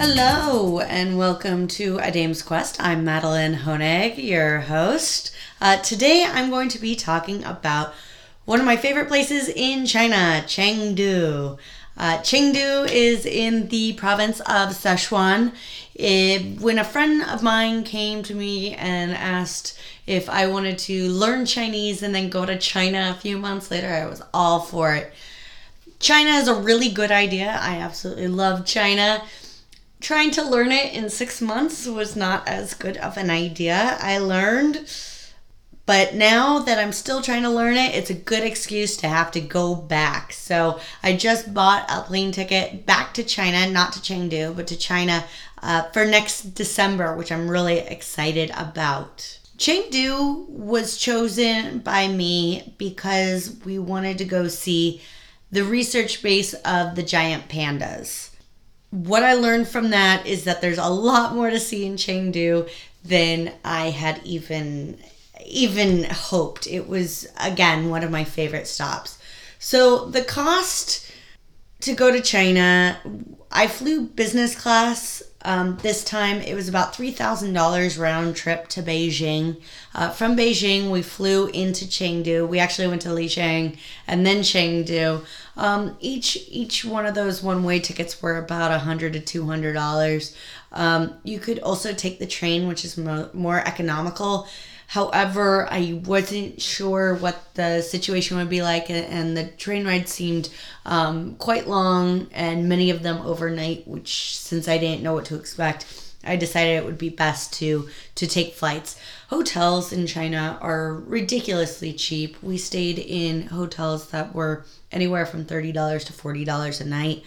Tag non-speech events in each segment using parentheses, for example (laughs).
Hello, and welcome to A Dame's Quest. I'm Madeline Honig, your host. Uh, today I'm going to be talking about one of my favorite places in China, Chengdu. Uh, Chengdu is in the province of Sichuan. It, when a friend of mine came to me and asked if I wanted to learn Chinese and then go to China a few months later, I was all for it. China is a really good idea. I absolutely love China trying to learn it in six months was not as good of an idea. I learned, but now that I'm still trying to learn it, it's a good excuse to have to go back. So I just bought a plane ticket back to China, not to Chengdu, but to China uh, for next December, which I'm really excited about. Chengdu was chosen by me because we wanted to go see the research base of the giant pandas what I learned from that is that there's a lot more to see in Chengdu than I had even even hoped. It was again one of my favorite stops. So the cost to go to China, I flew business class um, this time it was about $3,000 round trip to Beijing. Uh, from Beijing, we flew into Chengdu. We actually went to Lijiang and then Chengdu. Um, each each one of those one way tickets were about $100 to $200. Um, you could also take the train, which is mo- more economical. However, I wasn't sure what the situation would be like, and the train ride seemed um, quite long, and many of them overnight. Which, since I didn't know what to expect, I decided it would be best to to take flights. Hotels in China are ridiculously cheap. We stayed in hotels that were anywhere from thirty dollars to forty dollars a night.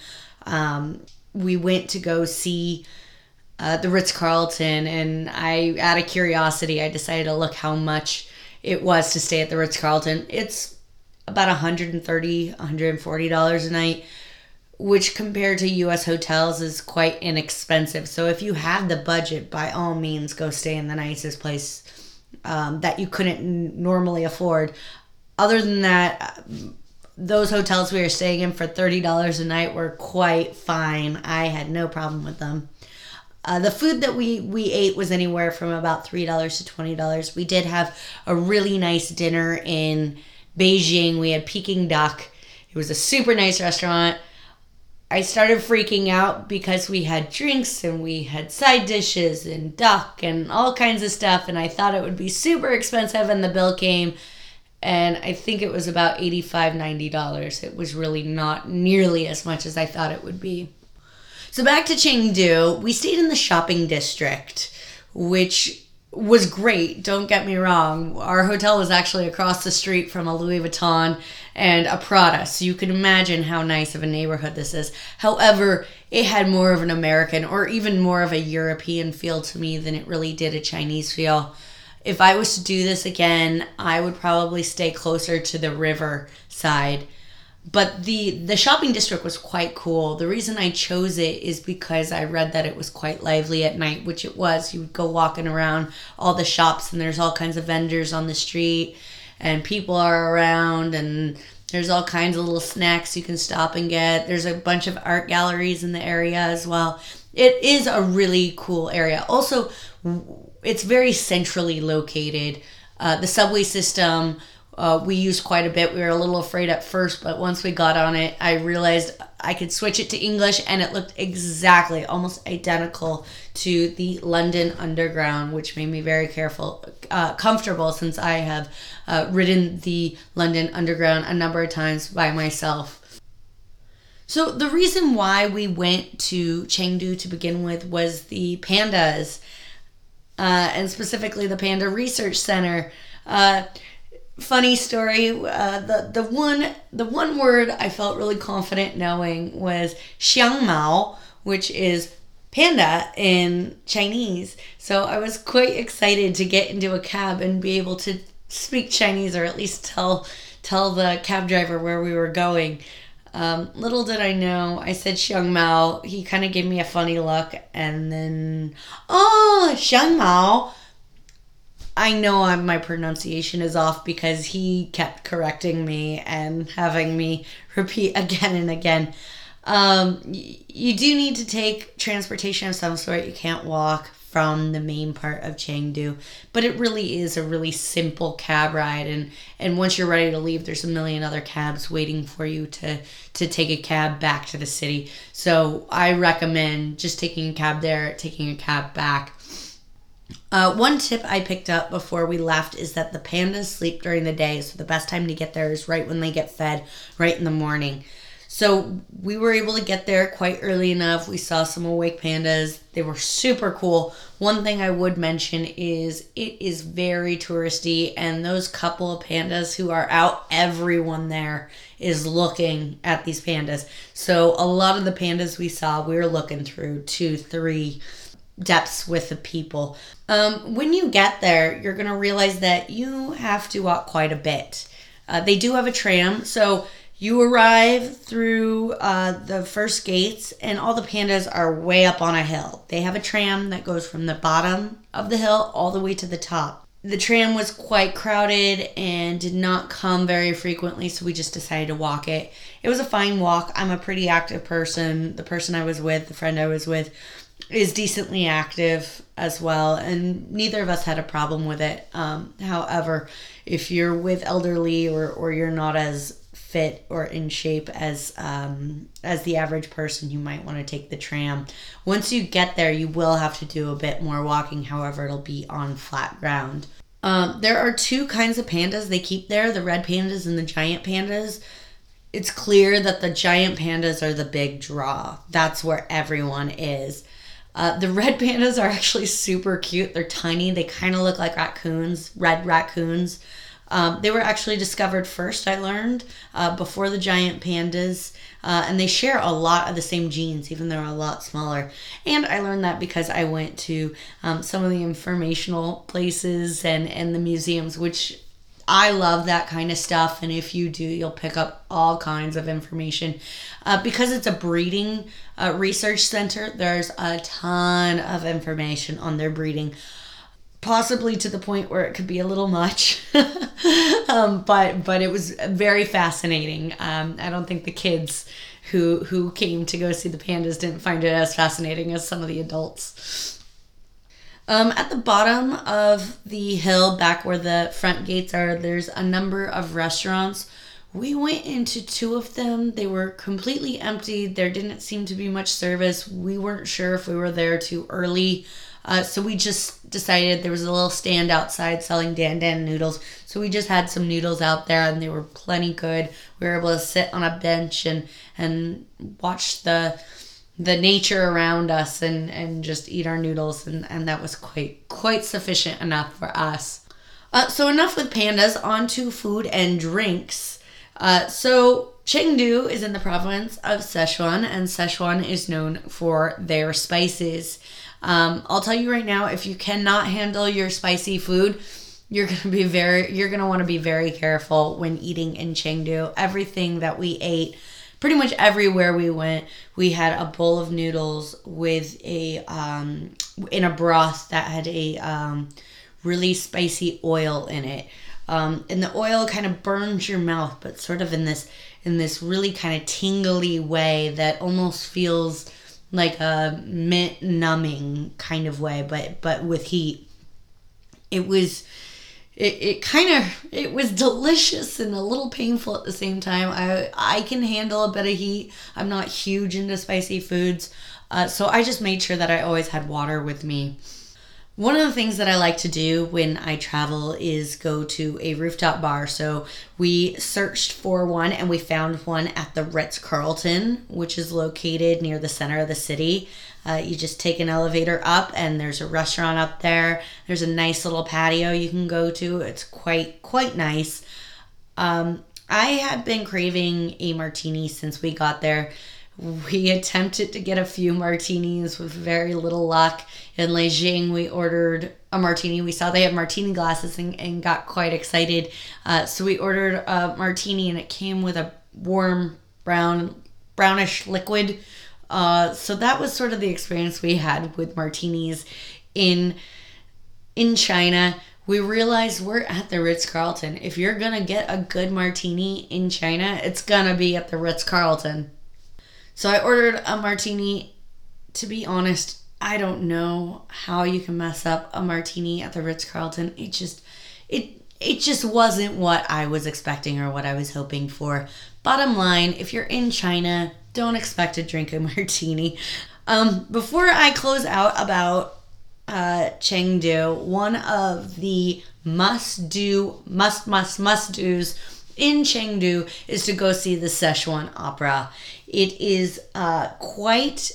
Um, we went to go see uh, the Ritz Carlton, and I, out of curiosity, I decided to look how much it was to stay at the Ritz Carlton. It's about 130 140 dollars a night which compared to US hotels is quite inexpensive. So if you have the budget, by all means go stay in the nicest place um, that you couldn't normally afford. Other than that, those hotels we were staying in for $30 a night were quite fine. I had no problem with them. Uh, the food that we we ate was anywhere from about three dollars to twenty dollars. We did have a really nice dinner in Beijing. We had Peking duck. It was a super nice restaurant. I started freaking out because we had drinks and we had side dishes and duck and all kinds of stuff, and I thought it would be super expensive. And the bill came, and I think it was about $85 $90. It was really not nearly as much as I thought it would be. So back to Chengdu, we stayed in the shopping district, which was great. Don't get me wrong. Our hotel was actually across the street from a Louis Vuitton and a Prada, so you can imagine how nice of a neighborhood this is. However, it had more of an American or even more of a European feel to me than it really did a Chinese feel. If I was to do this again, I would probably stay closer to the river side but the the shopping district was quite cool. The reason I chose it is because I read that it was quite lively at night, which it was. You would go walking around all the shops and there's all kinds of vendors on the street and people are around and there's all kinds of little snacks you can stop and get. There's a bunch of art galleries in the area as well. It is a really cool area. Also, it's very centrally located. Uh, the subway system uh, we used quite a bit. We were a little afraid at first, but once we got on it, I realized I could switch it to English and it looked exactly, almost identical to the London Underground, which made me very careful, uh, comfortable since I have uh, ridden the London Underground a number of times by myself. So, the reason why we went to Chengdu to begin with was the pandas, uh, and specifically the Panda Research Center. Funny story. Uh, the the one the one word I felt really confident knowing was xiangmao, which is panda in Chinese. So I was quite excited to get into a cab and be able to speak Chinese or at least tell tell the cab driver where we were going. Um, little did I know, I said Xiang Mao. He kind of gave me a funny look, and then, oh, Xiang Mao I know I'm, my pronunciation is off because he kept correcting me and having me (laughs) repeat again and again. Um, you do need to take transportation of some sort. You can't walk from the main part of Chengdu, but it really is a really simple cab ride. And and once you're ready to leave, there's a million other cabs waiting for you to to take a cab back to the city. So I recommend just taking a cab there, taking a cab back. Uh, one tip I picked up before we left is that the pandas sleep during the day, so the best time to get there is right when they get fed, right in the morning. So we were able to get there quite early enough. We saw some awake pandas. They were super cool. One thing I would mention is it is very touristy, and those couple of pandas who are out, everyone there is looking at these pandas. So a lot of the pandas we saw, we were looking through two, three depths with the people. Um, when you get there, you're going to realize that you have to walk quite a bit. Uh, they do have a tram, so you arrive through uh, the first gates, and all the pandas are way up on a hill. They have a tram that goes from the bottom of the hill all the way to the top. The tram was quite crowded and did not come very frequently, so we just decided to walk it. It was a fine walk. I'm a pretty active person. The person I was with, the friend I was with, is decently active as well, and neither of us had a problem with it. Um, however, if you're with elderly or, or you're not as fit or in shape as um, as the average person, you might want to take the tram. Once you get there, you will have to do a bit more walking. However, it'll be on flat ground. Um, there are two kinds of pandas they keep there: the red pandas and the giant pandas. It's clear that the giant pandas are the big draw. That's where everyone is. Uh, the red (laughs) pandas are actually super cute. They're tiny. They kind of look like raccoons, red raccoons. Um, they were actually discovered first, I learned, uh, before the giant pandas, uh, and they share a lot of the same genes, even though they're a lot smaller. And I learned that because I went to um, some of the informational places and, and the museums, which I love that kind of stuff. And if you do, you'll pick up all kinds of information. Uh, because it's a breeding uh, research center, there's a ton of information on their breeding possibly to the point where it could be a little much (laughs) um, but but it was very fascinating um, i don't think the kids who who came to go see the pandas didn't find it as fascinating as some of the adults um, at the bottom of the hill back where the front gates are there's a number of restaurants. We went into two of them. They were completely empty. There didn't seem to be much service. We weren't sure if we were there too early. Uh, so we just decided there was a little stand outside selling dan dan noodles. So we just had some noodles out there and they were plenty good. We were able to sit on a bench and and watch the the nature around us and and just eat our noodles and and that was quite quite sufficient enough for us. Uh, so enough with pandas. On to food and drinks. Uh, so Chengdu is in the province of Sichuan, and Sichuan is known for their spices. Um, I'll tell you right now, if you cannot handle your spicy food, you're gonna be very you're gonna want to be very careful when eating in Chengdu. Everything that we ate, pretty much everywhere we went, we had a bowl of noodles with a um, in a broth that had a um, really spicy oil in it. Um, and the oil kind of burns your mouth, but sort of in this in this really kind of tingly way that almost feels like a mint numbing kind of way, but but with heat. It was it, it kind of it was delicious and a little painful at the same time. I I can handle a bit of heat. I'm not huge into spicy foods, uh, so I just made sure that I always had water with me. One of the things that I like to do when I travel is go to a rooftop bar. So we searched for one and we found one at the Ritz Carlton, which is located near the center of the city. Uh, you just take an elevator up and there's a restaurant up there. There's a nice little patio you can go to. It's quite quite nice. Um, I have been craving a martini since we got there we (laughs) attempted to get a few martinis with very little luck. In Leijing, we ordered a martini. We saw they had martini glasses and, and got quite excited. Uh, so we ordered a martini and it came with a warm brown, brownish liquid. Uh, so that was sort of the experience we had with martinis in in China. we realized we're at the Ritz Carlton. If you're gonna get a good martini in China, it's gonna be at the Ritz Carlton. So I ordered a martini. To be honest, I don't know how you can mess up a martini at the Ritz Carlton. It just it it just wasn't what I was expecting or what I was hoping for. Bottom line, if you're in China, don't expect to drink a (laughs) martini. Um, before I close out about uh, Chengdu, one of the must do, must, must, must do's in Chengdu is to go see the Szechuan Opera. It is uh, quite,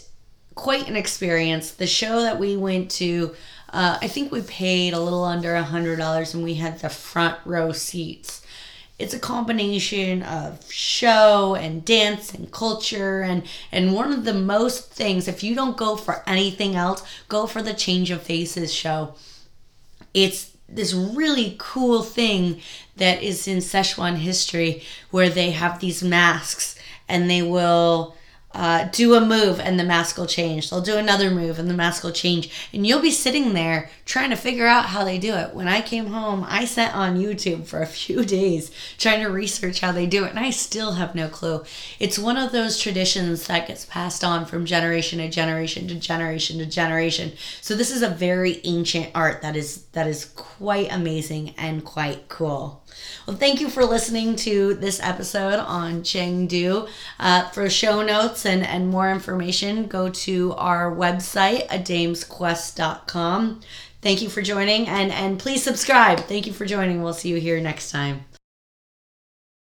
quite an experience. The show that we went to, uh, I think we paid a little under a hundred dollars, and we had the front row seats it's a combination of show and dance and culture and and one of the most things if you don't go for anything else go for the change of faces show. It's this really cool thing that is in Szechuan history where they have these masks and they will uh, do a move and the mask will change. They'll do another move and the mask will change. And you'll be sitting there trying to figure out how they do it. When I came home, I sat on YouTube for a few (laughs) days trying to research how they do it, and I still have no clue. It's one of those traditions that gets passed on from generation to generation to generation to generation. So this is a very ancient art that is that is quite amazing and quite cool. Well, thank you for listening to this episode on Chengdu. Uh, for show notes and, and more information, go to our website, adamesquest.com. Thank you for joining and, and please subscribe. Thank you for joining. We'll see you here next time.